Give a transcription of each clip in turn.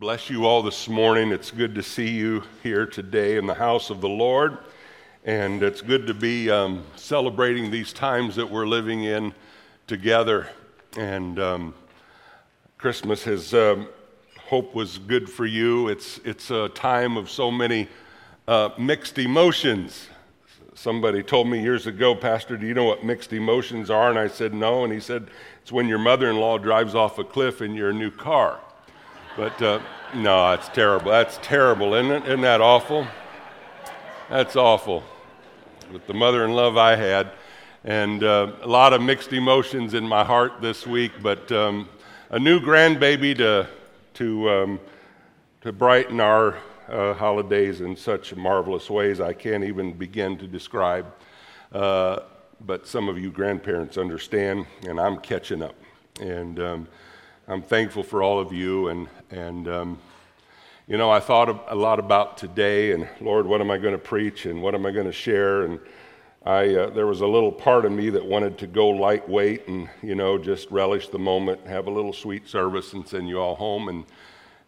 Bless you all this morning. It's good to see you here today in the house of the Lord. And it's good to be um, celebrating these times that we're living in together. And um, Christmas has, um, hope was good for you. It's, it's a time of so many uh, mixed emotions. Somebody told me years ago, Pastor, do you know what mixed emotions are? And I said, no. And he said, it's when your mother in law drives off a cliff in your new car. But uh, no, that's terrible. That's terrible, isn't it? Isn't that awful? That's awful. With the mother in love I had, and uh, a lot of mixed emotions in my heart this week. But um, a new grandbaby to to um, to brighten our uh, holidays in such marvelous ways I can't even begin to describe. Uh, but some of you grandparents understand, and I'm catching up. And um, I'm thankful for all of you. And, and um, you know, I thought a lot about today and, Lord, what am I going to preach and what am I going to share? And I, uh, there was a little part of me that wanted to go lightweight and, you know, just relish the moment, have a little sweet service and send you all home. And,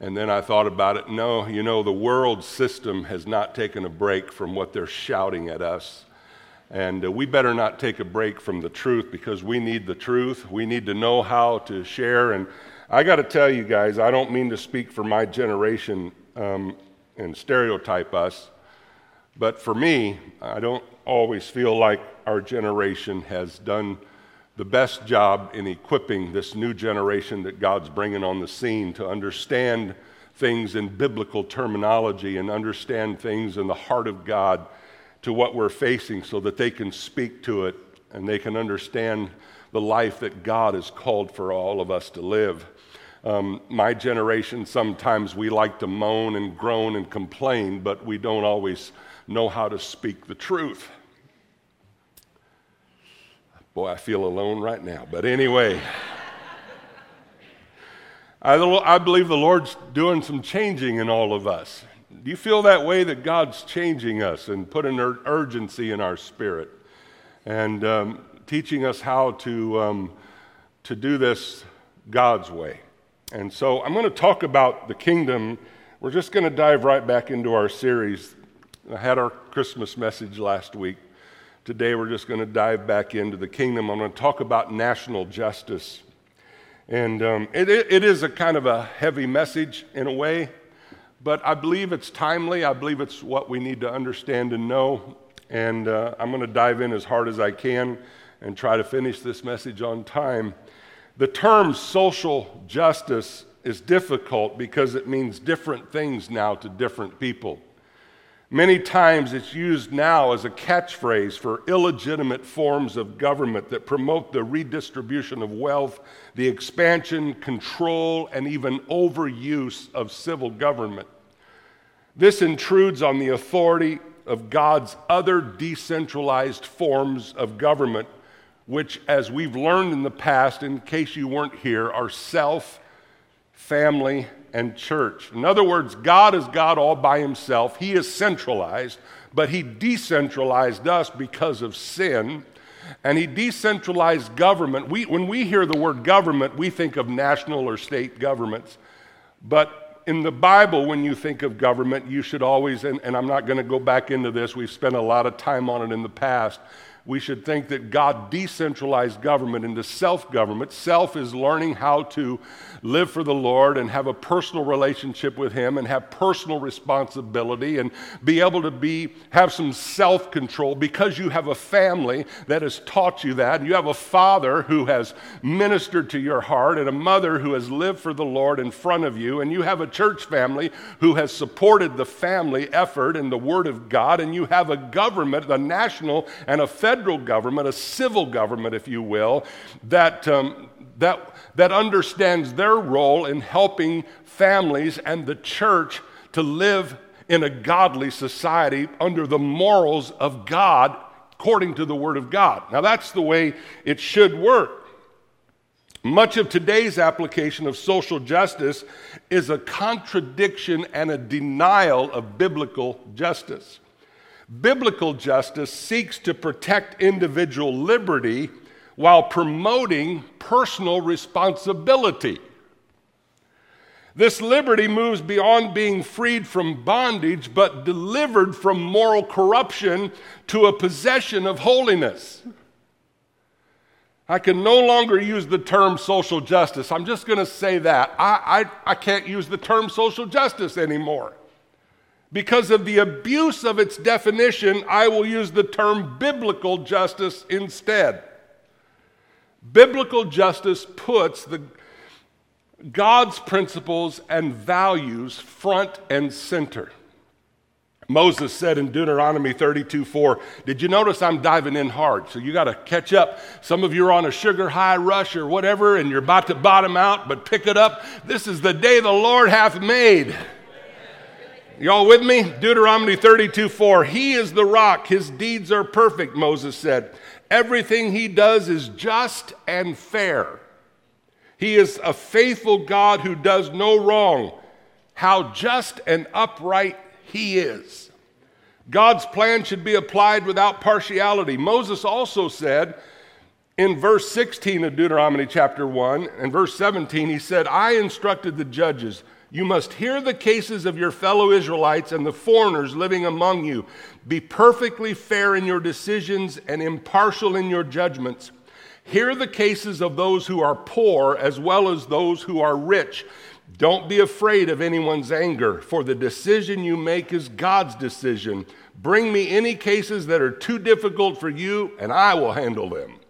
and then I thought about it. No, you know, the world system has not taken a break from what they're shouting at us. And uh, we better not take a break from the truth because we need the truth. We need to know how to share. And I got to tell you guys, I don't mean to speak for my generation um, and stereotype us, but for me, I don't always feel like our generation has done the best job in equipping this new generation that God's bringing on the scene to understand things in biblical terminology and understand things in the heart of God to what we're facing so that they can speak to it and they can understand the life that God has called for all of us to live. Um, my generation, sometimes we like to moan and groan and complain, but we don't always know how to speak the truth. Boy, I feel alone right now. But anyway, I, I believe the Lord's doing some changing in all of us. Do you feel that way that God's changing us and putting an urgency in our spirit and um, teaching us how to, um, to do this God's way? And so I'm going to talk about the kingdom. We're just going to dive right back into our series. I had our Christmas message last week. Today we're just going to dive back into the kingdom. I'm going to talk about national justice. And um, it, it is a kind of a heavy message in a way but I believe it's timely. I believe it's what we need to understand and know. And uh, I'm going to dive in as hard as I can and try to finish this message on time. The term social justice is difficult because it means different things now to different people. Many times it's used now as a catchphrase for illegitimate forms of government that promote the redistribution of wealth, the expansion, control, and even overuse of civil government. This intrudes on the authority of God's other decentralized forms of government, which, as we've learned in the past, in case you weren't here, are self, family, and church. In other words, God is God all by himself. He is centralized, but He decentralized us because of sin. And He decentralized government. We, when we hear the word government, we think of national or state governments. But in the Bible, when you think of government, you should always, and, and I'm not going to go back into this, we've spent a lot of time on it in the past, we should think that God decentralized government into self government. Self is learning how to live for the Lord and have a personal relationship with Him and have personal responsibility and be able to be, have some self control because you have a family that has taught you that. And you have a father who has ministered to your heart and a mother who has lived for the Lord in front of you. And you have a church family who has supported the family effort and the Word of God. And you have a government, a national and a federal federal government, a civil government, if you will, that, um, that, that understands their role in helping families and the church to live in a godly society under the morals of God according to the Word of God. Now, that's the way it should work. Much of today's application of social justice is a contradiction and a denial of biblical justice. Biblical justice seeks to protect individual liberty while promoting personal responsibility. This liberty moves beyond being freed from bondage, but delivered from moral corruption to a possession of holiness. I can no longer use the term social justice. I'm just going to say that. I, I, I can't use the term social justice anymore. Because of the abuse of its definition, I will use the term biblical justice instead. Biblical justice puts the, God's principles and values front and center. Moses said in Deuteronomy 32 4, Did you notice I'm diving in hard? So you got to catch up. Some of you are on a sugar high rush or whatever, and you're about to bottom out, but pick it up. This is the day the Lord hath made. Y'all with me? Deuteronomy 32 4. He is the rock, his deeds are perfect, Moses said. Everything he does is just and fair. He is a faithful God who does no wrong. How just and upright he is. God's plan should be applied without partiality. Moses also said in verse 16 of Deuteronomy chapter 1 and verse 17, he said, I instructed the judges, you must hear the cases of your fellow Israelites and the foreigners living among you. Be perfectly fair in your decisions and impartial in your judgments. Hear the cases of those who are poor as well as those who are rich don't be afraid of anyone's anger, for the decision you make is God's decision. Bring me any cases that are too difficult for you, and I will handle them.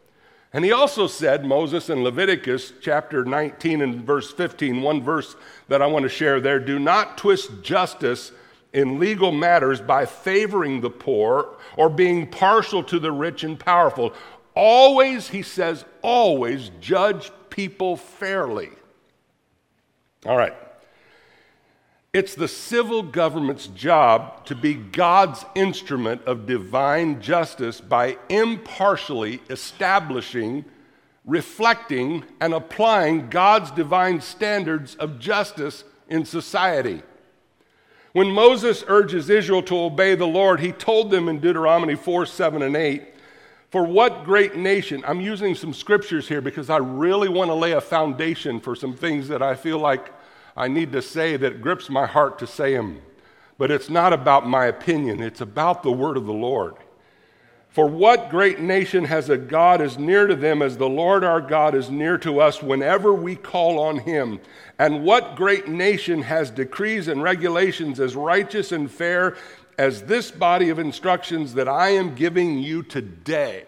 And he also said, Moses in Leviticus chapter 19 and verse 15, one verse that I want to share there do not twist justice in legal matters by favoring the poor or being partial to the rich and powerful. Always, he says, always judge people fairly. All right. It's the civil government's job to be God's instrument of divine justice by impartially establishing, reflecting, and applying God's divine standards of justice in society. When Moses urges Israel to obey the Lord, he told them in Deuteronomy 4 7 and 8, For what great nation, I'm using some scriptures here because I really want to lay a foundation for some things that I feel like I need to say that grips my heart to say them. But it's not about my opinion, it's about the word of the Lord. For what great nation has a God as near to them as the Lord our God is near to us whenever we call on him? And what great nation has decrees and regulations as righteous and fair as this body of instructions that I am giving you today?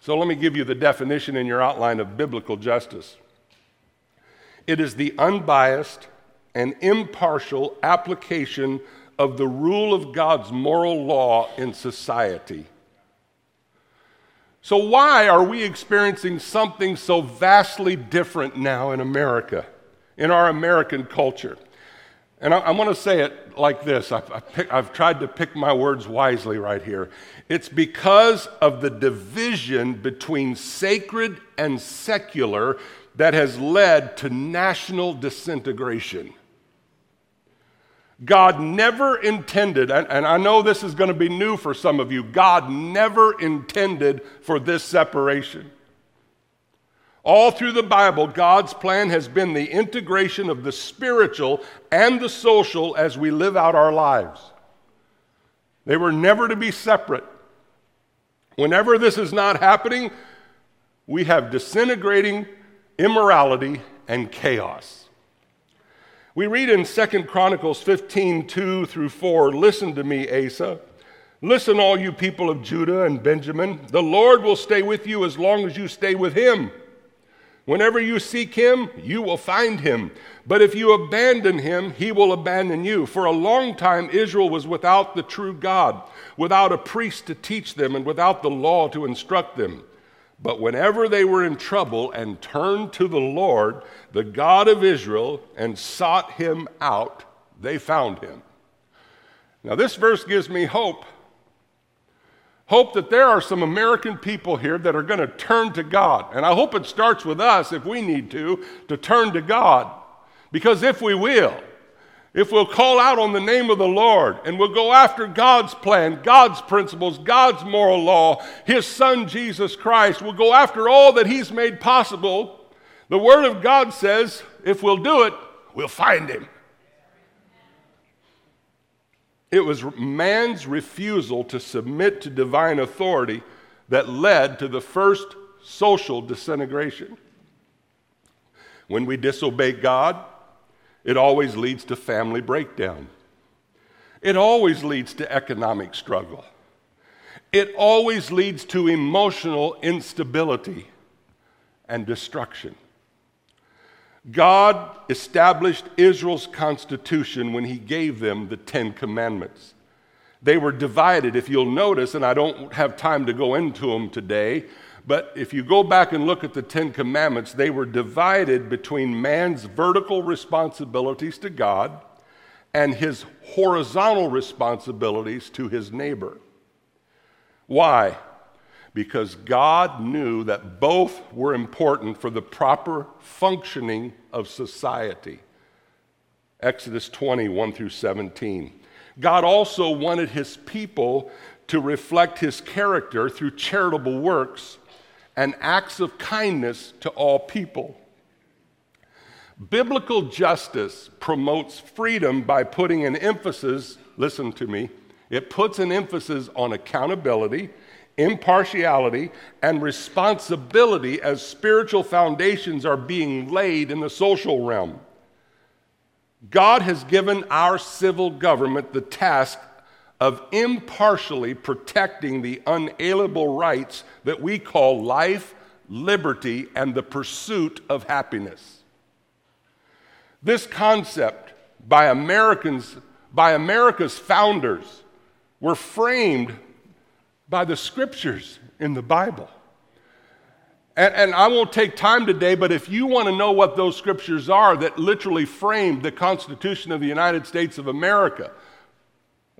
So let me give you the definition in your outline of biblical justice. It is the unbiased and impartial application of the rule of God's moral law in society. So, why are we experiencing something so vastly different now in America, in our American culture? And I, I want to say it like this I've, I've, pick, I've tried to pick my words wisely right here. It's because of the division between sacred and secular that has led to national disintegration. God never intended, and, I know this is going to be new for some of you, God never intended for this separation. All through the Bible, God's plan has been the integration of the spiritual and the social as we live out our lives. They were never to be separate. Whenever this is not happening, we have disintegrating immorality, and chaos. We read in 2 Chronicles 15 2 through 4 Listen to me, Asa. Listen, all you people of Judah and Benjamin. The Lord will stay with you as long as you stay with him. Whenever you seek him, you will find him. But if you abandon him, he will abandon you. For a long time, Israel was without the true God, without a priest to teach them, and without the law to instruct them. But whenever they were in trouble and turned to the Lord, the God of Israel, and sought him out, they found him. Now, this verse gives me hope. Hope that there are some American people here that are going to turn to God. And I hope it starts with us, if we need to, to turn to God. Because if we will, if we'll call out on the name of the Lord and we'll go after God's plan, God's principles, God's moral law, His Son Jesus Christ, we'll go after all that He's made possible. The Word of God says if we'll do it, we'll find him. It was man's refusal to submit to divine authority that led to the first social disintegration. When we disobey God, it always leads to family breakdown. It always leads to economic struggle. It always leads to emotional instability and destruction. God established Israel's constitution when he gave them the Ten Commandments. They were divided, if you'll notice, and I don't have time to go into them today, but if you go back and look at the Ten Commandments, they were divided between man's vertical responsibilities to God and his horizontal responsibilities to his neighbor. Why? Because God knew that both were important for the proper functioning of society. Exodus 20, 1 through 17. God also wanted his people to reflect his character through charitable works and acts of kindness to all people. Biblical justice promotes freedom by putting an emphasis, listen to me, it puts an emphasis on accountability, impartiality, and responsibility as spiritual foundations are being laid in the social realm. God has given our civil government the task of impartially protecting the unalienable rights that we call life, liberty, and the pursuit of happiness. This concept by Americans, by America's founders, were framed by the scriptures in the Bible. And, and, I won't take time today, but if you want to know what those scriptures are that literally framed the Constitution of the United States of America,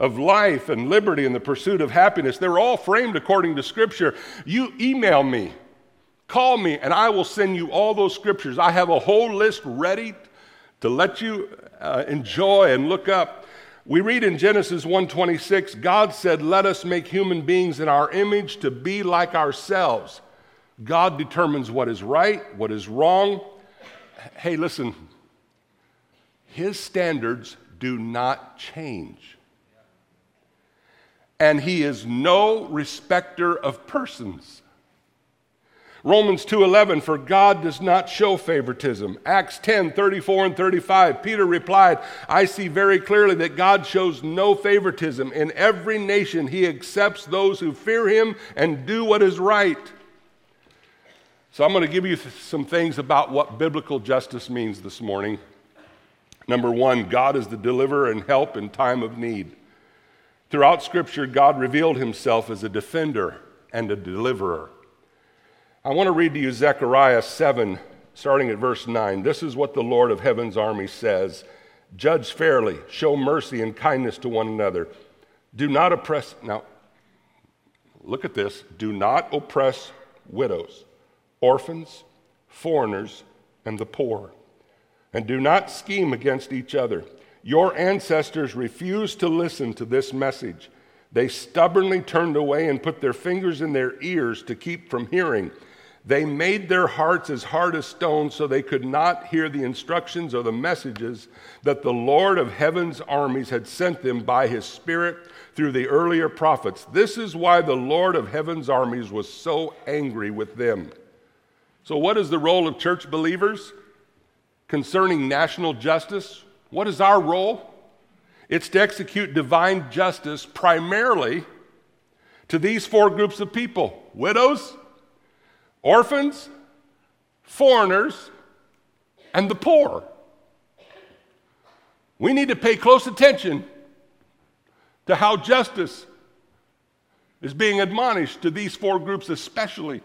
of life and liberty and the pursuit of happiness, they're all framed according to Scripture. You email me, call me, and I will send you all those scriptures. I have a whole list ready to let you uh, enjoy and look up. We read in Genesis 1:26, God said, "Let us make human beings in our image to be like ourselves." God determines what is right, what is wrong. Hey, listen. His standards do not change. And he is no respecter of persons. Romans 2:11 for God does not show favoritism. Acts 10:34 and 35 Peter replied, I see very clearly that God shows no favoritism. In every nation he accepts those who fear him and do what is right. So I'm going to give you some things about what biblical justice means this morning. Number 1, God is the deliverer and help in time of need. Throughout scripture God revealed himself as a defender and a deliverer. I want to read to you Zechariah 7, starting at verse 9. This is what the Lord of heaven's army says Judge fairly, show mercy and kindness to one another. Do not oppress, now, look at this. Do not oppress widows, orphans, foreigners, and the poor. And do not scheme against each other. Your ancestors refused to listen to this message. They stubbornly turned away and put their fingers in their ears to keep from hearing. They made their hearts as hard as stone so they could not hear the instructions or the messages that the Lord of heaven's armies had sent them by his Spirit through the earlier prophets. This is why the Lord of heaven's armies was so angry with them. So, what is the role of church believers concerning national justice? What is our role? It's to execute divine justice primarily to these four groups of people widows, orphans, foreigners, and the poor. We need to pay close attention to how justice is being admonished to these four groups, especially.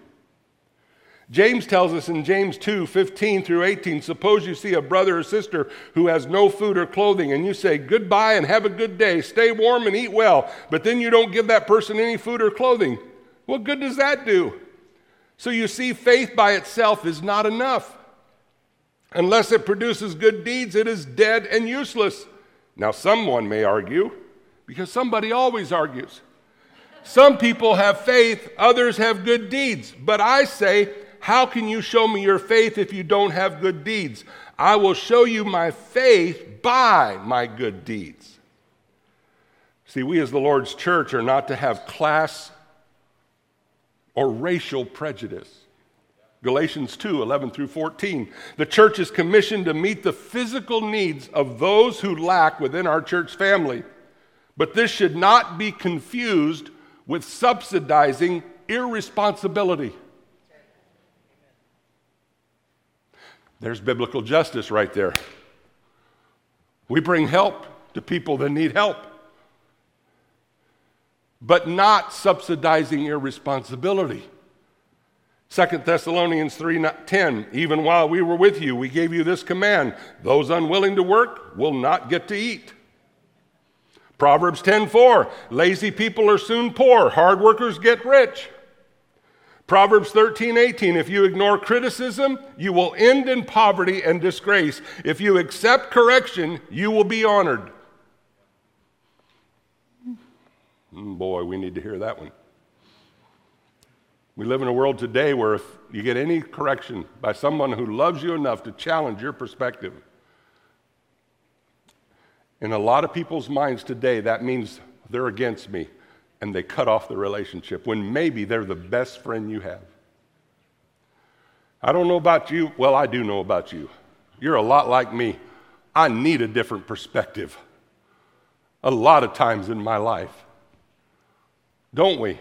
James tells us in James 2 15 through 18 suppose you see a brother or sister who has no food or clothing, and you say, Goodbye and have a good day, stay warm and eat well, but then you don't give that person any food or clothing. What good does that do? So you see, faith by itself is not enough. Unless it produces good deeds, it is dead and useless. Now, someone may argue, because somebody always argues. Some people have faith, others have good deeds. But I say, how can you show me your faith if you don't have good deeds? I will show you my faith by my good deeds. See, we as the Lord's church are not to have class or racial prejudice. Galatians 2 11 through 14. The church is commissioned to meet the physical needs of those who lack within our church family. But this should not be confused with subsidizing irresponsibility. There's biblical justice right there. We bring help to people that need help, but not subsidizing irresponsibility. 2 Thessalonians 3:10 Even while we were with you we gave you this command those unwilling to work will not get to eat. Proverbs 10:4 Lazy people are soon poor, hard workers get rich. Proverbs 13, 18, if you ignore criticism, you will end in poverty and disgrace. If you accept correction, you will be honored. Mm, boy, we need to hear that one. We live in a world today where if you get any correction by someone who loves you enough to challenge your perspective, in a lot of people's minds today, that means they're against me and they cut off the relationship when maybe they're the best friend you have. I don't know about you. Well, I do know about you. You're a lot like me. I need a different perspective a lot of times in my life. Don't we?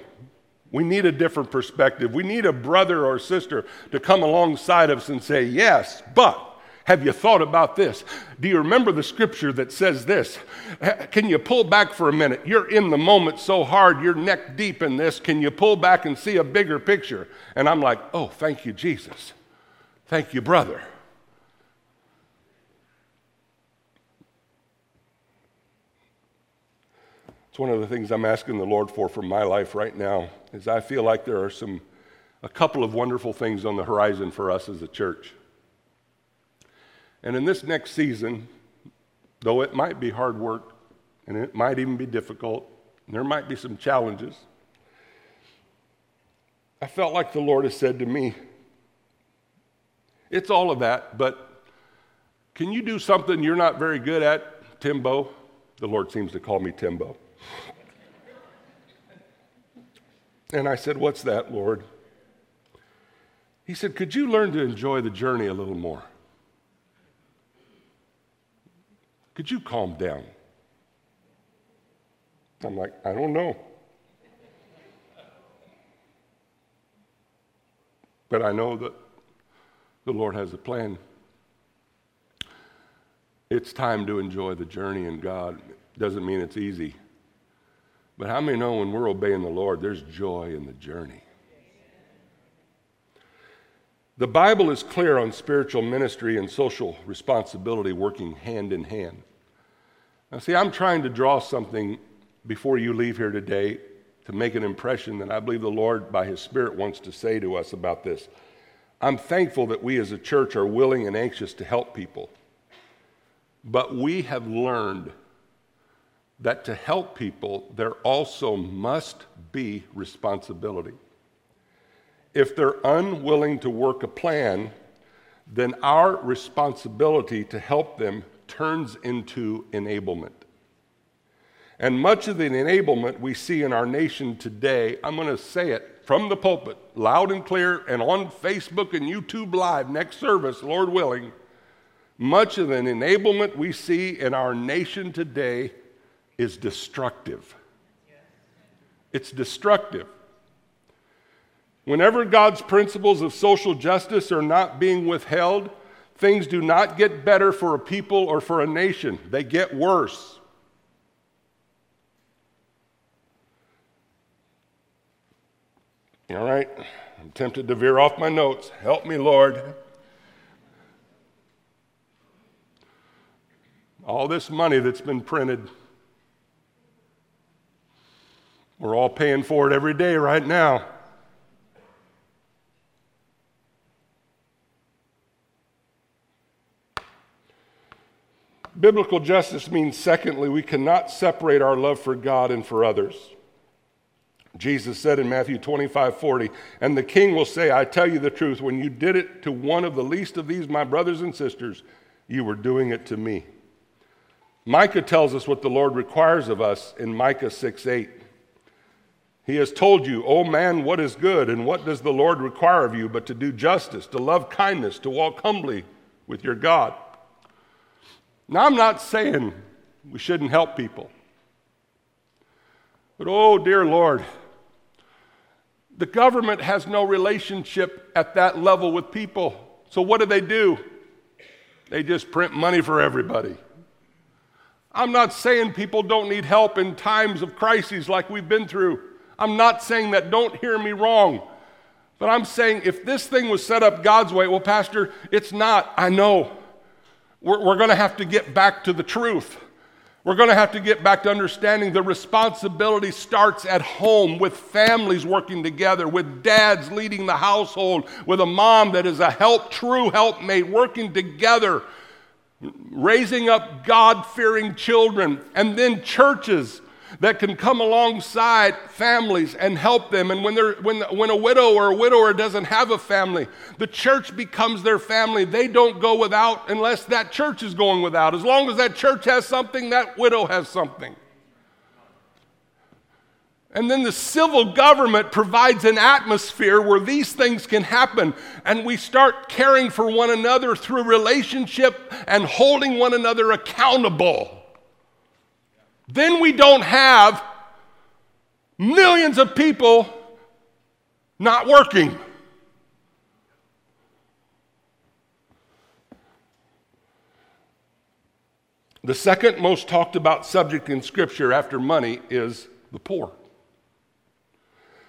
We need a different perspective. We need a brother or sister to come alongside of us and say, Yes, but have you thought about this? Do you remember the scripture that says this? Can you pull back for a minute? You're in the moment so hard, you're neck deep in this. Can you pull back and see a bigger picture? And I'm like, oh, thank you, Jesus. Thank you, brother. It's one of the things I'm asking the Lord for for my life right now is I feel like there are some a couple of wonderful things on the horizon for us as a church. And in this next season, though it might be hard work and it might even be difficult, and there might be some challenges, I felt like the Lord has said to me, It's all of that, but can you do something you're not very good at, Timbo? The Lord seems to call me Timbo. And I said, What's that, Lord? He said, Could you learn to enjoy the journey a little more? Could you calm down? I'm like, I don't know. But I know that the Lord has a plan. It's time to enjoy the journey in God. Doesn't mean it's easy. But how many know when we're obeying the Lord, there's joy in the journey? The Bible is clear on spiritual ministry and social responsibility working hand in hand. Now, see, I'm trying to draw something before you leave here today to make an impression that I believe the Lord, by His Spirit, wants to say to us about this. I'm thankful that we as a church are willing and anxious to help people. But we have learned that to help people, there also must be responsibility if they're unwilling to work a plan, then our responsibility to help them turns into enablement. And much of the enablement we see in our nation today, I'm going to say it from the pulpit, loud and clear, and on Facebook and YouTube Live next service, Lord willing. Much of the enablement we see in our nation today is destructive. It's destructive. Whenever God's principles of social justice are not being withheld, things do not get better for a people or for a nation, they get worse. All right, I'm tempted to veer off my notes. Help me, Lord. All this money that's been printed, we're all paying for it every day right now. Biblical justice means, secondly, we cannot separate our love for God and for others. Jesus said in Matthew 25, 40, and the king will say, I tell you the truth, when you did it to one of the least of these, my brothers and sisters, you were doing it to me. Micah tells us what the Lord requires of us in Micah 6 8. He has told you, O man, what is good, and what does the Lord require of you but to do justice, to love kindness, to walk humbly with your God. Now, I'm not saying we shouldn't help people, but oh, dear Lord, the government has no relationship at that level with people. So, what do they do? They just print money for everybody. I'm not saying people don't need help in times of crises like we've been through. I'm not saying that, don't hear me wrong. But I'm saying if this thing was set up God's way, well, Pastor, it's not. I know. We're, we're going to have to get back to the truth. We're going to have to get back to understanding the responsibility starts at home with families working together, with dads leading the household, with a mom that is a help, true helpmate, working together, raising up God fearing children, and then churches that can come alongside families and help them. And when, they're, when, when a widow or a widower doesn't have a family, the church becomes their family. They don't go without unless that church is going without. As long as that church has something, that widow has something. And then the civil government provides an atmosphere where these things can happen. And we start caring for one another through relationship and holding one another accountable. Then we don't have millions of people not working. The second most talked about subject in Scripture after money is the poor.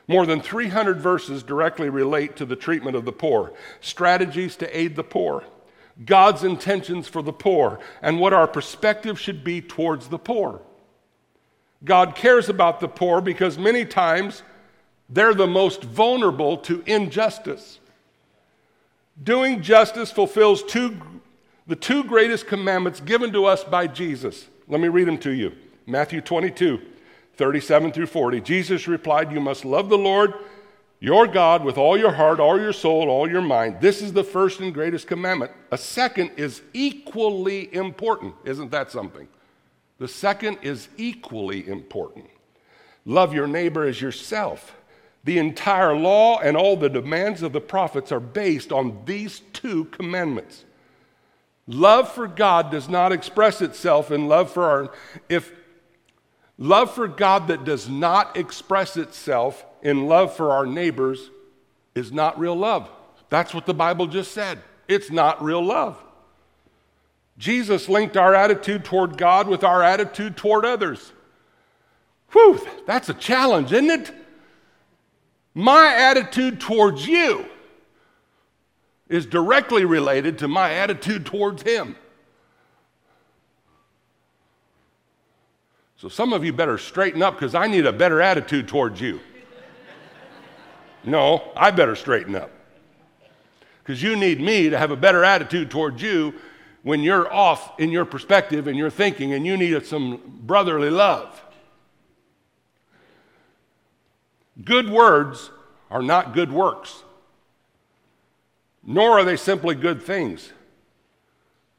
More than 300 verses directly relate to the treatment of the poor, strategies to aid the poor, God's intentions for the poor, and what our perspective should be towards the poor. God cares about the poor because many times they're the most vulnerable to injustice. Doing justice fulfills two, the two greatest commandments given to us by Jesus. Let me read them to you Matthew 22, 37 through 40. Jesus replied, You must love the Lord your God with all your heart, all your soul, all your mind. This is the first and greatest commandment. A second is equally important. Isn't that something? The second is equally important love your neighbor as yourself. The entire law and all the demands of the prophets are based on these two commandments. Love for God does not express itself in love for our if love for God that does not express itself in love for our neighbors is not real love. That's what the Bible just said. It's not real love. Jesus linked our attitude toward God with our attitude toward others. Whew, that's a challenge, isn't it? My attitude towards you is directly related to my attitude towards Him. So some of you better straighten up because I need a better attitude towards you. No, I better straighten up because you need me to have a better attitude towards you when you're off in your perspective and your thinking and you need some brotherly love. Good words are not good works, nor are they simply good things.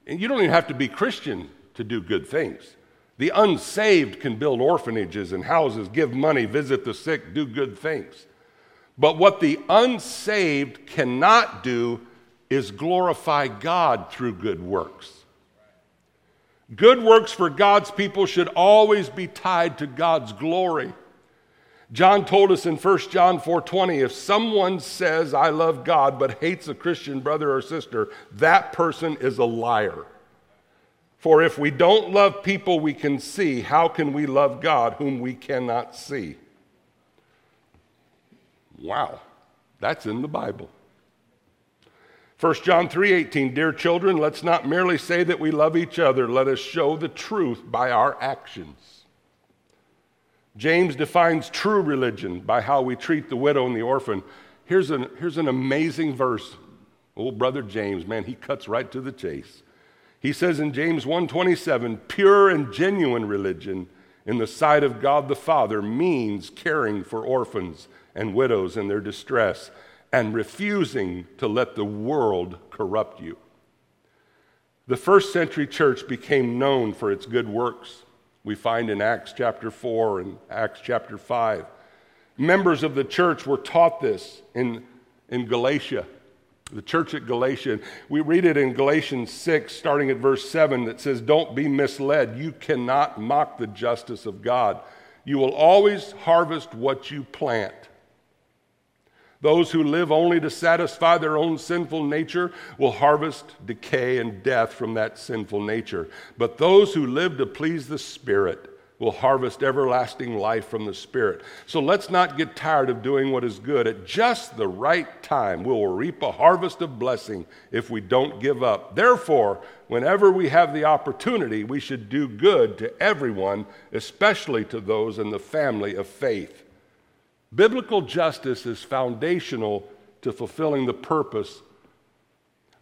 And you don't even have to be Christian to do good things. The unsaved can build orphanages and houses, give money, visit the sick, do good things. But what the unsaved cannot do is glorify God through good works. Good works for God's people should always be tied to God's glory. John told us in 1 John 4:20 if someone says I love God but hates a Christian brother or sister that person is a liar. For if we don't love people we can see how can we love God whom we cannot see? Wow. That's in the Bible. 1 John 3:18 Dear children, let's not merely say that we love each other, let us show the truth by our actions. James defines true religion by how we treat the widow and the orphan. Here's an, here's an amazing verse. Old brother James, man, he cuts right to the chase. He says in James 1:27, pure and genuine religion in the sight of God the Father means caring for orphans and widows in their distress and refusing to let the world corrupt you. The first century church became known for its good works. We find in Acts chapter 4 and Acts chapter 5. Members of the church were taught this in, in Galatia, the church at Galatia. We read it in Galatians 6, starting at verse 7, that says, Don't be misled. You cannot mock the justice of God. You will always harvest what you plant. Those who live only to satisfy their own sinful nature will harvest decay and death from that sinful nature. But those who live to please the Spirit will harvest everlasting life from the Spirit. So let's not get tired of doing what is good. At just the right time, we will reap a harvest of blessing if we don't give up. Therefore, whenever we have the opportunity, we should do good to everyone, especially to those in the family of faith. Biblical justice is foundational to fulfilling the purpose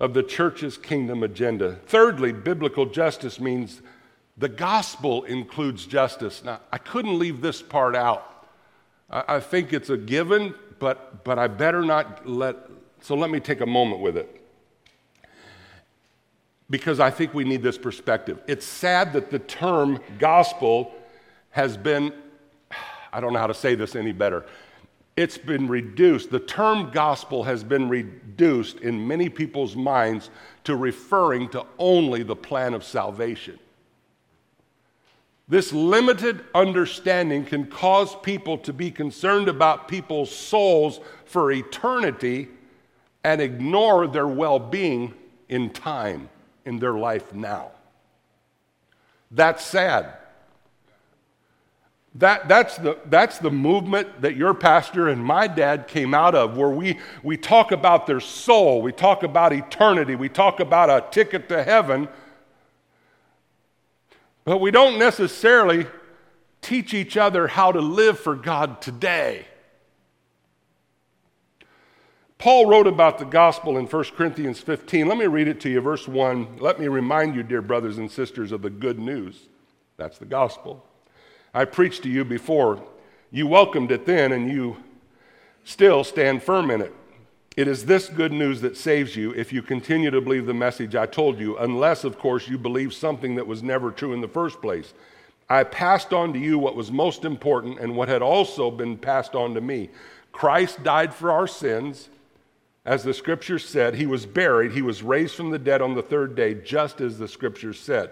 of the church's kingdom agenda. Thirdly, biblical justice means the gospel includes justice. Now, I couldn't leave this part out. I, I think it's a given, but, but I better not let, so let me take a moment with it. Because I think we need this perspective. It's sad that the term gospel has been, I don't know how to say this any better. It's been reduced. The term gospel has been reduced in many people's minds to referring to only the plan of salvation. This limited understanding can cause people to be concerned about people's souls for eternity and ignore their well being in time, in their life now. That's sad. That, that's, the, that's the movement that your pastor and my dad came out of, where we, we talk about their soul, we talk about eternity, we talk about a ticket to heaven but we don't necessarily teach each other how to live for God today. Paul wrote about the gospel in 1 Corinthians 15. Let me read it to you, verse 1. Let me remind you, dear brothers and sisters, of the good news. That's the gospel. I preached to you before. You welcomed it then, and you still stand firm in it. It is this good news that saves you if you continue to believe the message I told you, unless, of course, you believe something that was never true in the first place. I passed on to you what was most important and what had also been passed on to me. Christ died for our sins. As the scriptures said, he was buried, he was raised from the dead on the third day, just as the scriptures said.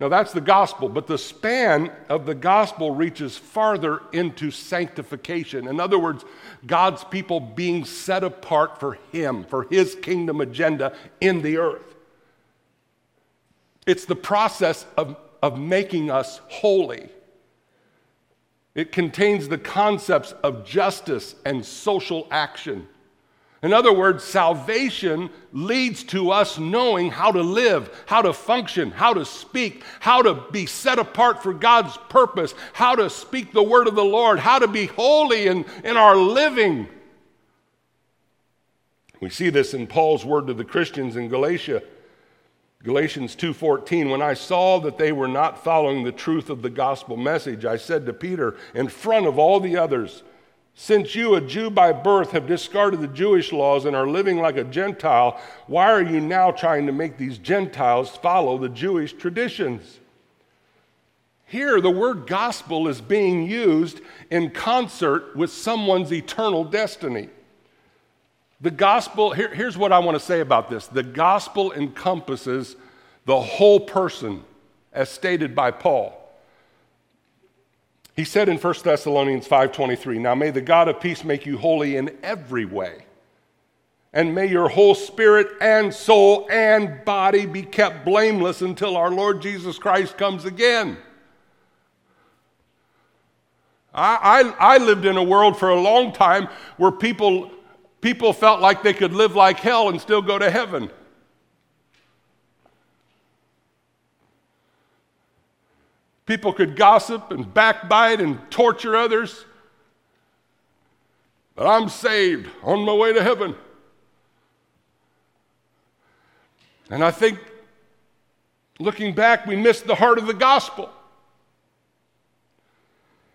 Now, that's the gospel, but the span of the gospel reaches farther into sanctification. In other words, God's people being set apart for Him, for His kingdom agenda in the earth. It's the process of, of making us holy. It contains the concepts of justice and social action. In other words, salvation leads to us knowing how to live, how to function, how to speak, how to be set apart for God's purpose, how to speak the word of the Lord, how to be holy in, in our living. We see this in Paul's word to the Christians in Galatia. Galatians 2:14 When I saw that they were not following the truth of the gospel message I said to Peter in front of all the others since you, a Jew by birth, have discarded the Jewish laws and are living like a Gentile, why are you now trying to make these Gentiles follow the Jewish traditions? Here, the word gospel is being used in concert with someone's eternal destiny. The gospel, here, here's what I want to say about this the gospel encompasses the whole person, as stated by Paul. He said in 1 Thessalonians 5:23, "Now may the God of peace make you holy in every way, and may your whole spirit and soul and body be kept blameless until our Lord Jesus Christ comes again." I, I, I lived in a world for a long time where people, people felt like they could live like hell and still go to heaven. People could gossip and backbite and torture others. But I'm saved on my way to heaven. And I think looking back, we missed the heart of the gospel.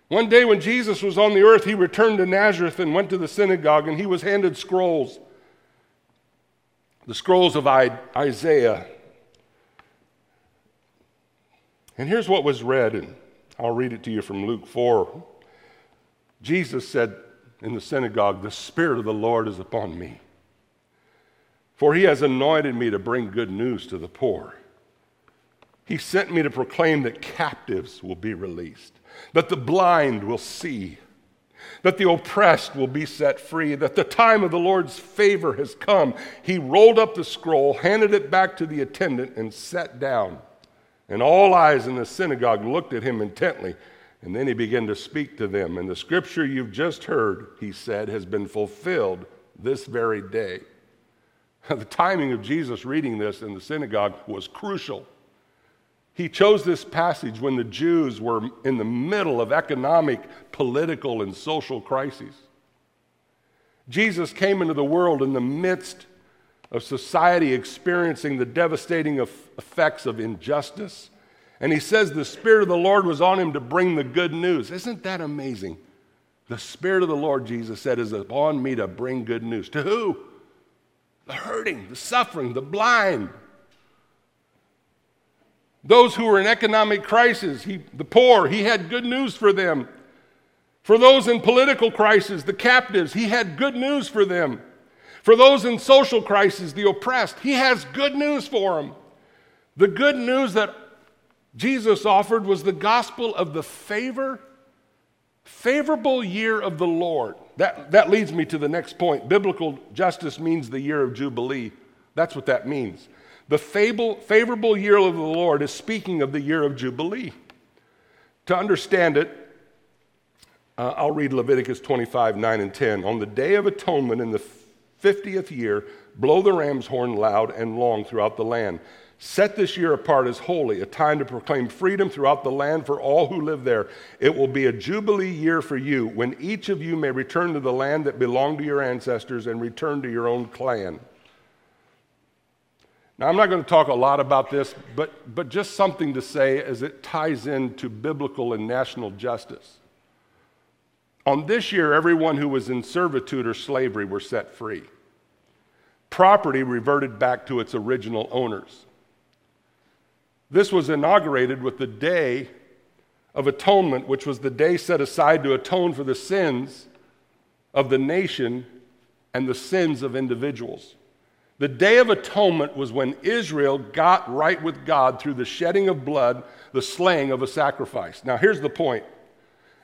One day when Jesus was on the earth, he returned to Nazareth and went to the synagogue, and he was handed scrolls the scrolls of Isaiah And here's what was read, and I'll read it to you from Luke 4. Jesus said in the synagogue, The Spirit of the Lord is upon me, for he has anointed me to bring good news to the poor. He sent me to proclaim that captives will be released, that the blind will see, that the oppressed will be set free, that the time of the Lord's favor has come. He rolled up the scroll, handed it back to the attendant, and sat down. And all eyes in the synagogue looked at him intently. And then he began to speak to them. And the scripture you've just heard, he said, has been fulfilled this very day. the timing of Jesus reading this in the synagogue was crucial. He chose this passage when the Jews were in the middle of economic, political, and social crises. Jesus came into the world in the midst of society experiencing the devastating effects of injustice. And he says the Spirit of the Lord was on him to bring the good news. Isn't that amazing? The Spirit of the Lord, Jesus said, is upon me to bring good news. To who? The hurting, the suffering, the blind. Those who were in economic crisis, he, the poor, he had good news for them. For those in political crisis, the captives, he had good news for them. For those in social crisis, the oppressed, he has good news for them. The good news that Jesus offered was the gospel of the favor, favorable year of the Lord. That, that leads me to the next point. Biblical justice means the year of Jubilee. That's what that means. The fable, favorable year of the Lord is speaking of the year of Jubilee. To understand it, uh, I'll read Leviticus 25, 9 and 10. On the day of atonement in the 50th year, blow the ram's horn loud and long throughout the land. Set this year apart as holy, a time to proclaim freedom throughout the land for all who live there. It will be a jubilee year for you, when each of you may return to the land that belonged to your ancestors and return to your own clan. Now, I'm not going to talk a lot about this, but, but just something to say as it ties into biblical and national justice. On this year, everyone who was in servitude or slavery were set free property reverted back to its original owners. This was inaugurated with the Day of Atonement, which was the day set aside to atone for the sins of the nation and the sins of individuals. The Day of Atonement was when Israel got right with God through the shedding of blood, the slaying of a sacrifice. Now, here's the point.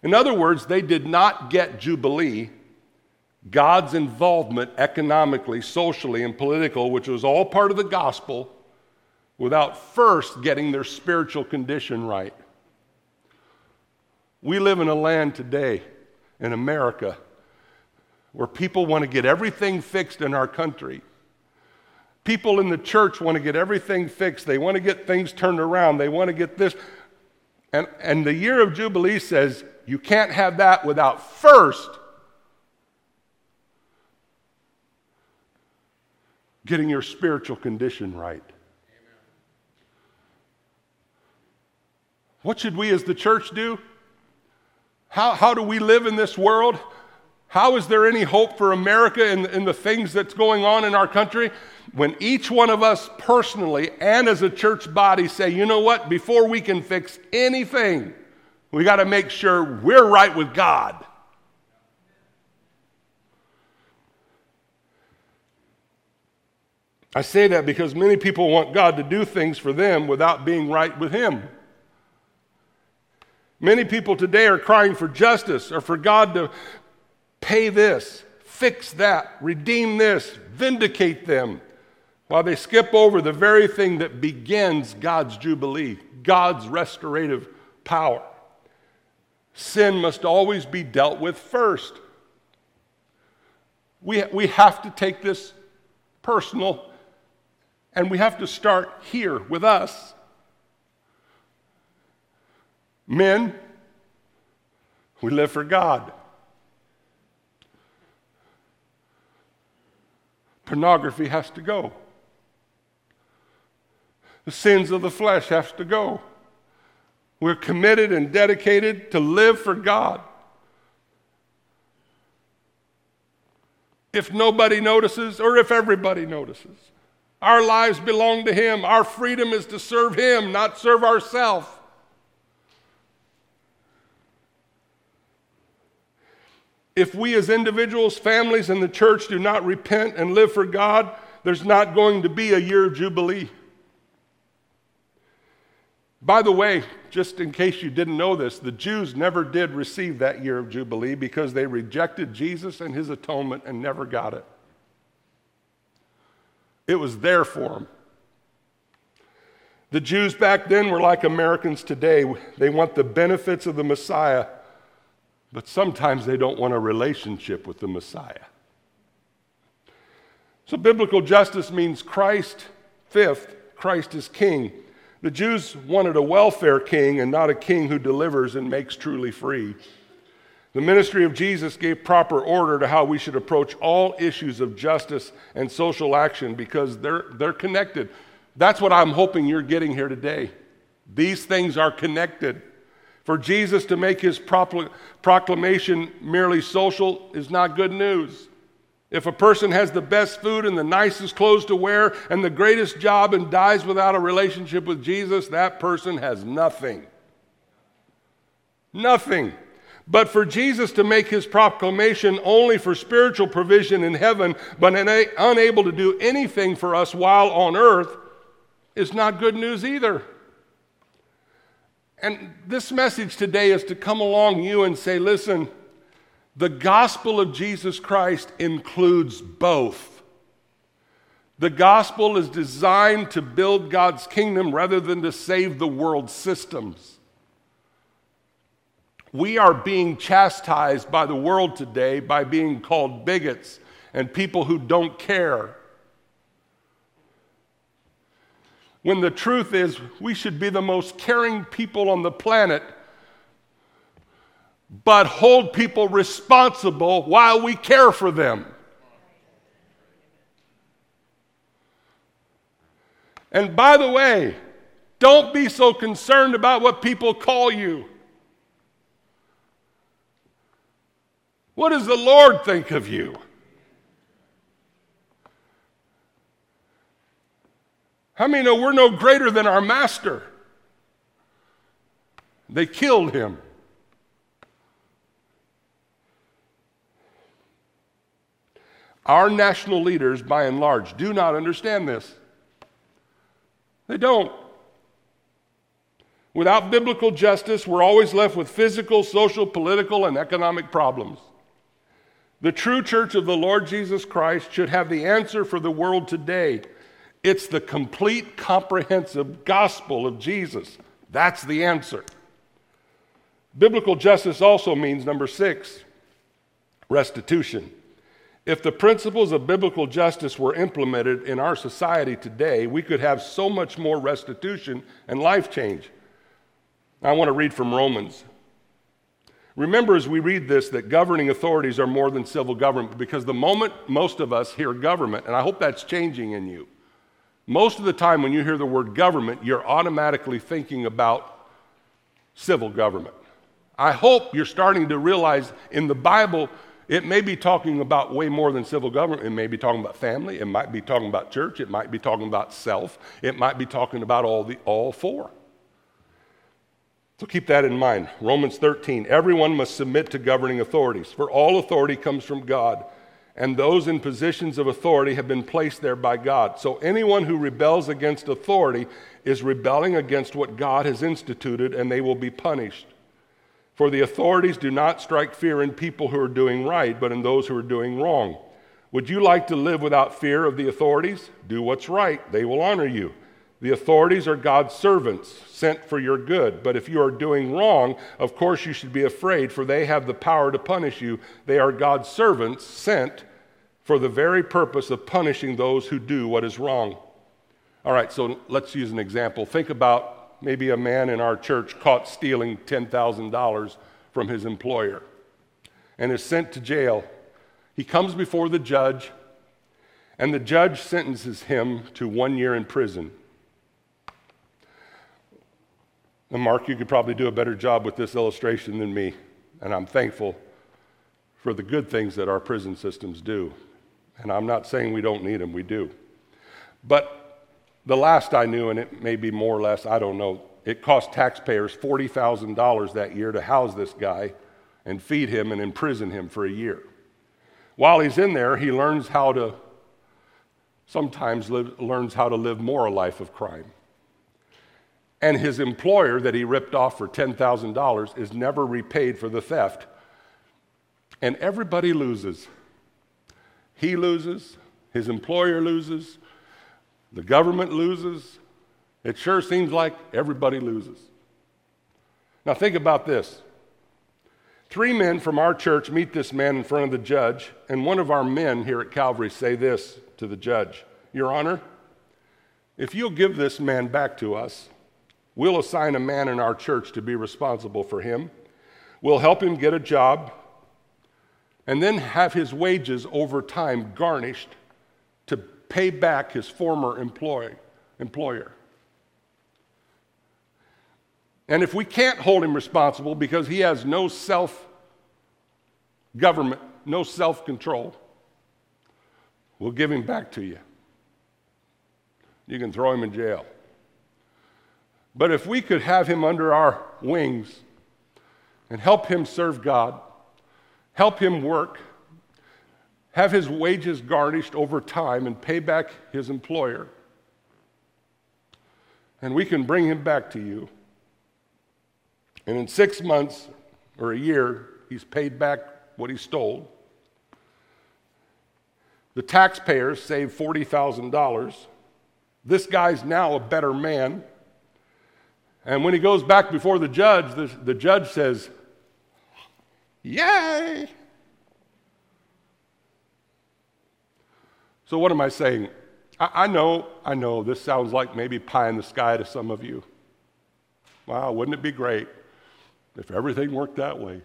In other words, they did not get Jubilee God's involvement economically, socially, and political, which was all part of the gospel, without first getting their spiritual condition right. We live in a land today, in America, where people want to get everything fixed in our country. People in the church want to get everything fixed. They want to get things turned around. They want to get this. And, and the year of Jubilee says you can't have that without first getting your spiritual condition right. What should we as the church do? How, how do we live in this world? How is there any hope for America in, in the things that's going on in our country? When each one of us personally and as a church body say, you know what, before we can fix anything, we got to make sure we're right with God. I say that because many people want God to do things for them without being right with Him. Many people today are crying for justice or for God to pay this, fix that, redeem this, vindicate them, while they skip over the very thing that begins God's jubilee, God's restorative power. Sin must always be dealt with first. We, we have to take this personal and we have to start here with us. Men, we live for God. Pornography has to go. The sins of the flesh have to go. We're committed and dedicated to live for God. If nobody notices or if everybody notices. Our lives belong to Him. Our freedom is to serve Him, not serve ourselves. If we as individuals, families, and the church do not repent and live for God, there's not going to be a year of Jubilee. By the way, just in case you didn't know this, the Jews never did receive that year of Jubilee because they rejected Jesus and his atonement and never got it. It was there for them. The Jews back then were like Americans today. They want the benefits of the Messiah, but sometimes they don't want a relationship with the Messiah. So, biblical justice means Christ, fifth, Christ is king. The Jews wanted a welfare king and not a king who delivers and makes truly free. The ministry of Jesus gave proper order to how we should approach all issues of justice and social action because they're, they're connected. That's what I'm hoping you're getting here today. These things are connected. For Jesus to make his proclamation merely social is not good news. If a person has the best food and the nicest clothes to wear and the greatest job and dies without a relationship with Jesus, that person has nothing. Nothing. But for Jesus to make his proclamation only for spiritual provision in heaven, but unable to do anything for us while on earth, is not good news either. And this message today is to come along you and say, listen, the gospel of Jesus Christ includes both. The gospel is designed to build God's kingdom rather than to save the world's systems. We are being chastised by the world today by being called bigots and people who don't care. When the truth is, we should be the most caring people on the planet but hold people responsible while we care for them. And by the way, don't be so concerned about what people call you. What does the Lord think of you? How many know we're no greater than our master? They killed him. Our national leaders, by and large, do not understand this. They don't. Without biblical justice, we're always left with physical, social, political, and economic problems. The true church of the Lord Jesus Christ should have the answer for the world today. It's the complete, comprehensive gospel of Jesus. That's the answer. Biblical justice also means, number six, restitution. If the principles of biblical justice were implemented in our society today, we could have so much more restitution and life change. I want to read from Romans. Remember as we read this that governing authorities are more than civil government because the moment most of us hear government, and I hope that's changing in you, most of the time when you hear the word government, you're automatically thinking about civil government. I hope you're starting to realize in the Bible, it may be talking about way more than civil government. It may be talking about family. It might be talking about church. It might be talking about self. It might be talking about all, the, all four. So keep that in mind. Romans 13 everyone must submit to governing authorities, for all authority comes from God, and those in positions of authority have been placed there by God. So anyone who rebels against authority is rebelling against what God has instituted, and they will be punished. For the authorities do not strike fear in people who are doing right, but in those who are doing wrong. Would you like to live without fear of the authorities? Do what's right, they will honor you. The authorities are God's servants, sent for your good. But if you are doing wrong, of course you should be afraid, for they have the power to punish you. They are God's servants, sent for the very purpose of punishing those who do what is wrong. All right, so let's use an example. Think about maybe a man in our church caught stealing $10,000 from his employer and is sent to jail. He comes before the judge, and the judge sentences him to one year in prison. Now, Mark, you could probably do a better job with this illustration than me, and I'm thankful for the good things that our prison systems do. And I'm not saying we don't need them, we do. But the last I knew, and it may be more or less, I don't know, it cost taxpayers $40,000 that year to house this guy and feed him and imprison him for a year. While he's in there, he learns how to, sometimes live, learns how to live more a life of crime. And his employer that he ripped off for $10,000 is never repaid for the theft. And everybody loses. He loses, his employer loses, the government loses. It sure seems like everybody loses. Now, think about this. Three men from our church meet this man in front of the judge, and one of our men here at Calvary say this to the judge Your Honor, if you'll give this man back to us, we'll assign a man in our church to be responsible for him. We'll help him get a job, and then have his wages over time garnished to pay back his former employee, employer. And if we can't hold him responsible because he has no self government, no self control, we'll give him back to you. You can throw him in jail. But if we could have him under our wings and help him serve God, help him work, have his wages garnished over time, and pay back his employer, and we can bring him back to you and in six months or a year, he's paid back what he stole. The taxpayers saved $40,000. This guy's now a better man. And when he goes back before the judge, the, the judge says, Yay! So, what am I saying? I, I know, I know this sounds like maybe pie in the sky to some of you. Wow, wouldn't it be great? if everything worked that way.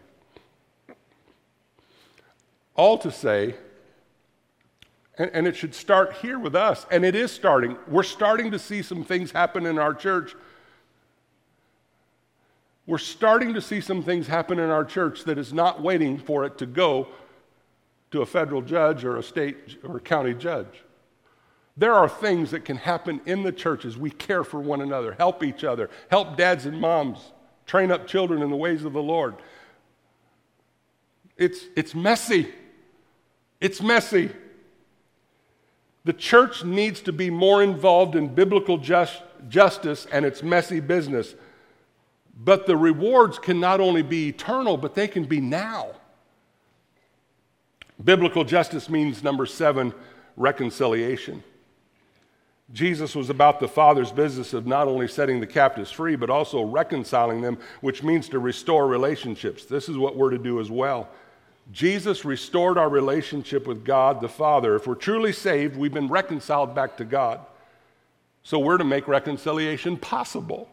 All to say, and, and, it should start here with us, and it is starting. We're starting to see some things happen in our church. We're starting to see some things happen in our church that is not waiting for it to go to a federal judge or a state or a county judge. There are things that can happen in the churches. We care for one another, help each other, help dads and moms train up children in the ways of the Lord. It's, it's messy. It's messy. The church needs to be more involved in biblical just, justice and its messy business. But the rewards can not only be eternal, but they can be now. Biblical justice means, number seven, reconciliation. Jesus was about the Father's business of not only setting the captives free, but also reconciling them, which means to restore relationships. This is what we're to do as well. Jesus restored our relationship with God the Father. If we're truly saved, we've been reconciled back to God. So we're to make reconciliation possible.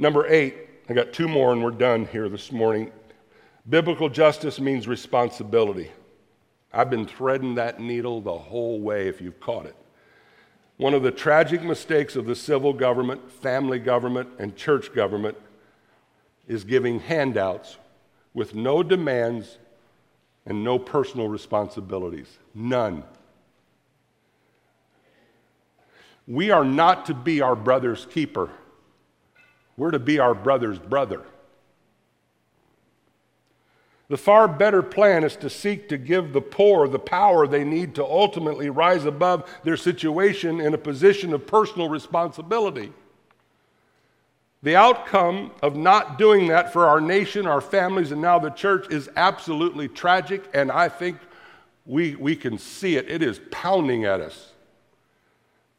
Number eight, I got two more and we're done here this morning. Biblical justice means responsibility. I've been threading that needle the whole way if you've caught it. One of the tragic mistakes of the civil government, family government, and church government is giving handouts with no demands and no personal responsibilities. None. We are not to be our brother's keeper, we're to be our brother's brother. The far better plan is to seek to give the poor the power they need to ultimately rise above their situation in a position of personal responsibility. The outcome of not doing that for our nation, our families, and now the church is absolutely tragic, and I think we, we can see it. It is pounding at us.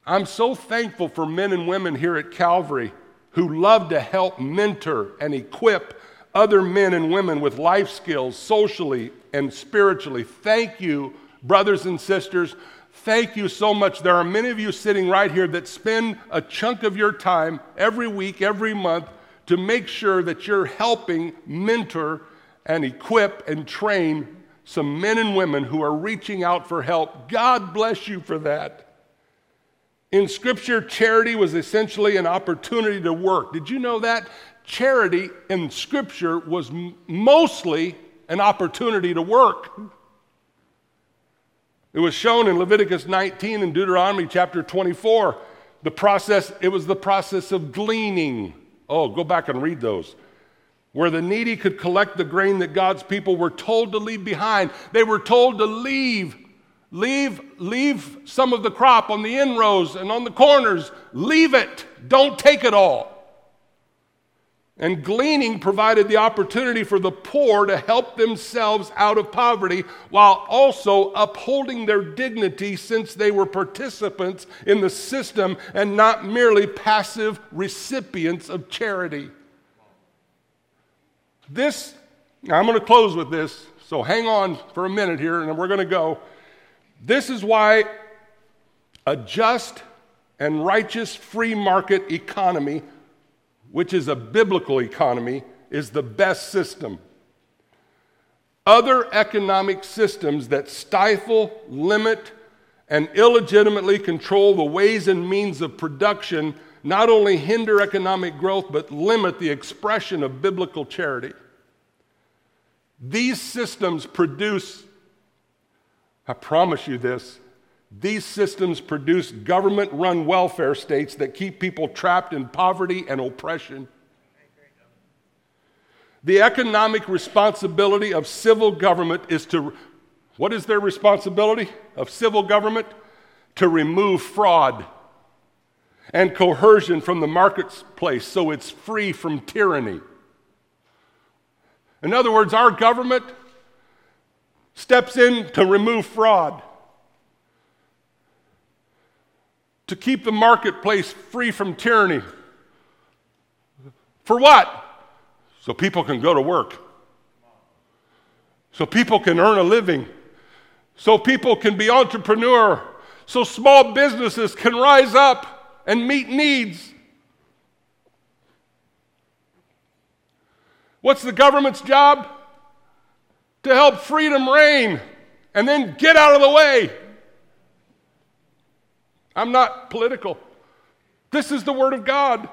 I'm so thankful for men and women here at Calvary who love to help mentor and equip other men and women with life skills, socially and spiritually. Thank you, brothers and sisters. Thank you so much. There are many of you sitting right here that spend a chunk of your time every week, every month to make sure that you're helping mentor and equip and train some men and women who are reaching out for help. God bless you for that. In Scripture, charity was essentially an opportunity to work. Did you know that? charity in Scripture was m- mostly an opportunity to work. It was shown in Leviticus 19 and Deuteronomy chapter 24. The process, it was the process of gleaning. Oh, go back and read those. where the needy could collect the grain that God's people were told to leave behind. They were told to leave, leave, leave some of the crop on the in rows and on the corners. Leave it. Don't take it all. And gleaning provided the opportunity for the poor to help themselves out of poverty while also upholding their dignity since they were participants in the system and not merely passive recipients of charity. This, I'm going to close with this, so hang on for a minute here and we're going to go. This is why a just and righteous free market economy, which is a biblical economy, is the best system. Other economic systems that stifle, limit, and illegitimately control the ways and means of production not only hinder economic growth, but limit the expression of biblical charity. These systems produce, I promise you this, these systems produce government run welfare states that keep people trapped in poverty and oppression. The economic responsibility of civil government is to, what is their responsibility of civil government? To remove fraud and coercion from the marketplace so it's free from tyranny. In other words, our government steps in to remove fraud, to keep the marketplace free from tyranny. For what? So people can go to work, so people can earn a living, so people can be entrepreneur, so small businesses can rise up and meet needs. What's the government's job? To help freedom reign and then get out of the way. I'm not political. This is the Word of God.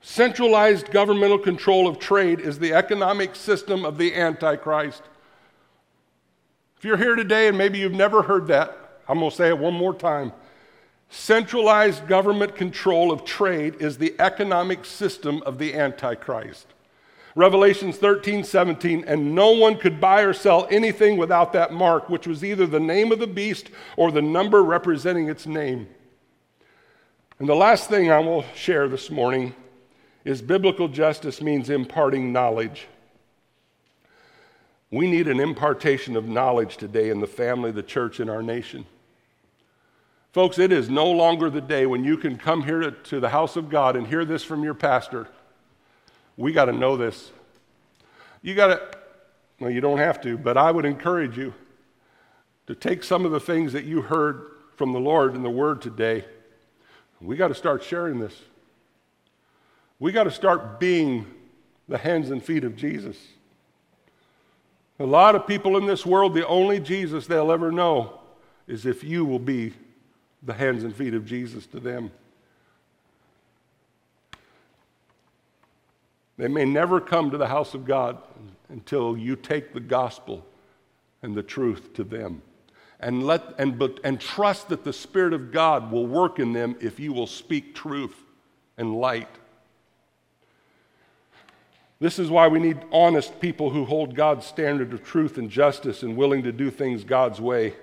Centralized governmental control of trade is the economic system of the Antichrist. If you're here today and maybe you've never heard that, I'm going to say it one more time. Centralized government control of trade is the economic system of the Antichrist. Revelations 13, 17, and no one could buy or sell anything without that mark, which was either the name of the beast or the number representing its name. And the last thing I will share this morning is biblical justice means imparting knowledge. We need an impartation of knowledge today in the family, the church, and our nation. Folks, it is no longer the day when you can come here to, to the house of God and hear this from your pastor. We got to know this. You got to, well, you don't have to, but I would encourage you to take some of the things that you heard from the Lord in the Word today. We got to start sharing this. We got to start being the hands and feet of Jesus. A lot of people in this world, the only Jesus they'll ever know is if you will be the hands and feet of Jesus to them. They may never come to the house of God until you take the gospel and the truth to them. And, let, and, but, and trust that the Spirit of God will work in them if you will speak truth and light. This is why we need honest people who hold God's standard of truth and justice and willing to do things God's way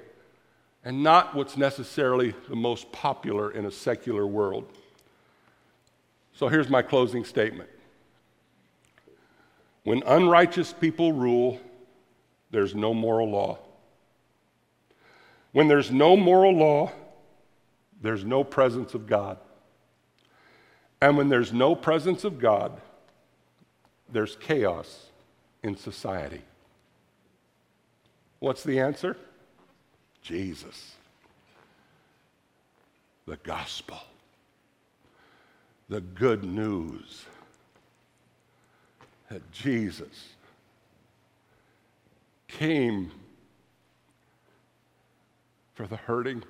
and not what's necessarily the most popular in a secular world. So here's my closing statement When unrighteous people rule, there's no moral law. When there's no moral law, there's no presence of God. And when there's no presence of God, there's chaos in society. What's the answer? Jesus, the gospel, the good news that Jesus came for the hurting.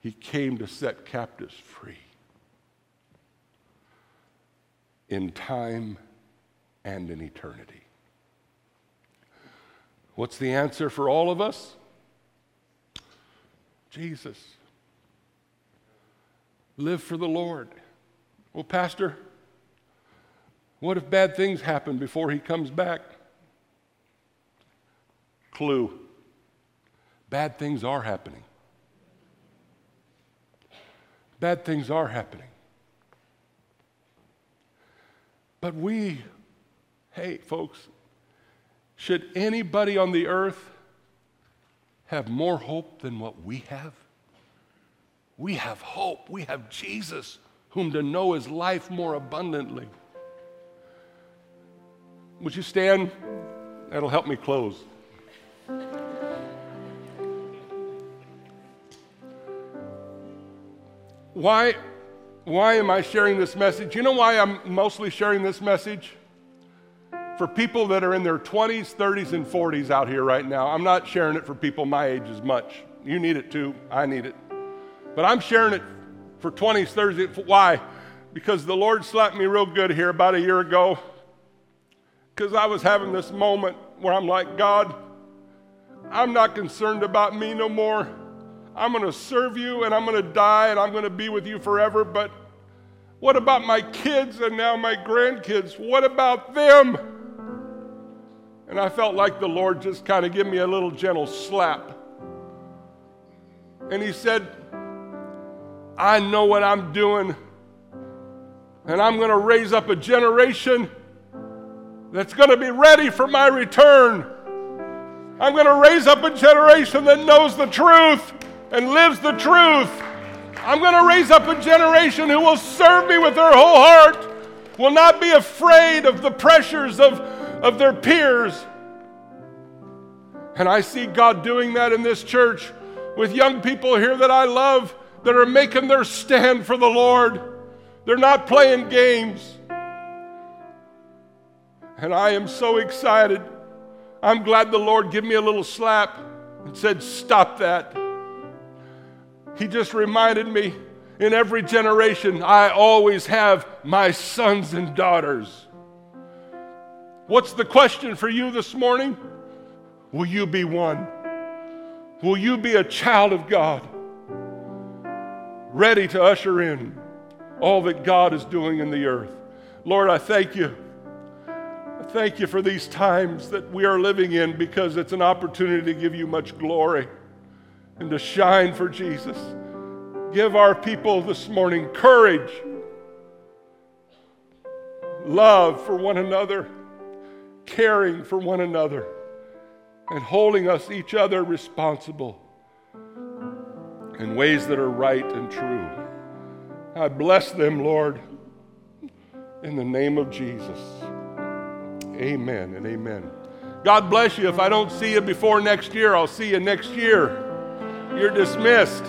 He came to set captives free in time and in eternity. What's the answer for all of us? Jesus. Live for the Lord. Well, Pastor, what if bad things happen before he comes back? Clue bad things are happening. Bad things are happening. But we, hey, folks, should anybody on the earth have more hope than what we have? We have hope. We have Jesus, whom to know is life more abundantly. Would you stand? That'll help me close. Why, why am I sharing this message? You know why I'm mostly sharing this message? For people that are in their 20s, 30s, and 40s out here right now. I'm not sharing it for people my age as much. You need it too. I need it. But I'm sharing it for 20s, 30s. Why? Because the Lord slapped me real good here about a year ago. Because I was having this moment where I'm like, God, I'm not concerned about me no more. I'm going to serve you and I'm going to die and I'm going to be with you forever. But what about my kids and now my grandkids? What about them? And I felt like the Lord just kind of give me a little gentle slap. And He said, I know what I'm doing. And I'm going to raise up a generation that's going to be ready for my return. I'm going to raise up a generation that knows the truth and lives the truth. I'm going to raise up a generation who will serve me with their whole heart, will not be afraid of the pressures of, of their peers. And I see God doing that in this church with young people here that I love that are making their stand for the Lord. They're not playing games. And I am so excited. I'm glad the Lord gave me a little slap and said, Stop that. He just reminded me in every generation, I always have my sons and daughters. What's the question for you this morning? Will you be one? Will you be a child of God, ready to usher in all that God is doing in the earth? Lord, I thank you. Thank you for these times that we are living in because it's an opportunity to give you much glory and to shine for Jesus. Give our people this morning courage, love for one another, caring for one another, and holding us each other responsible in ways that are right and true. I bless them, Lord, in the name of Jesus. Amen and amen. God bless you. If I don't see you before next year, I'll see you next year. You're dismissed.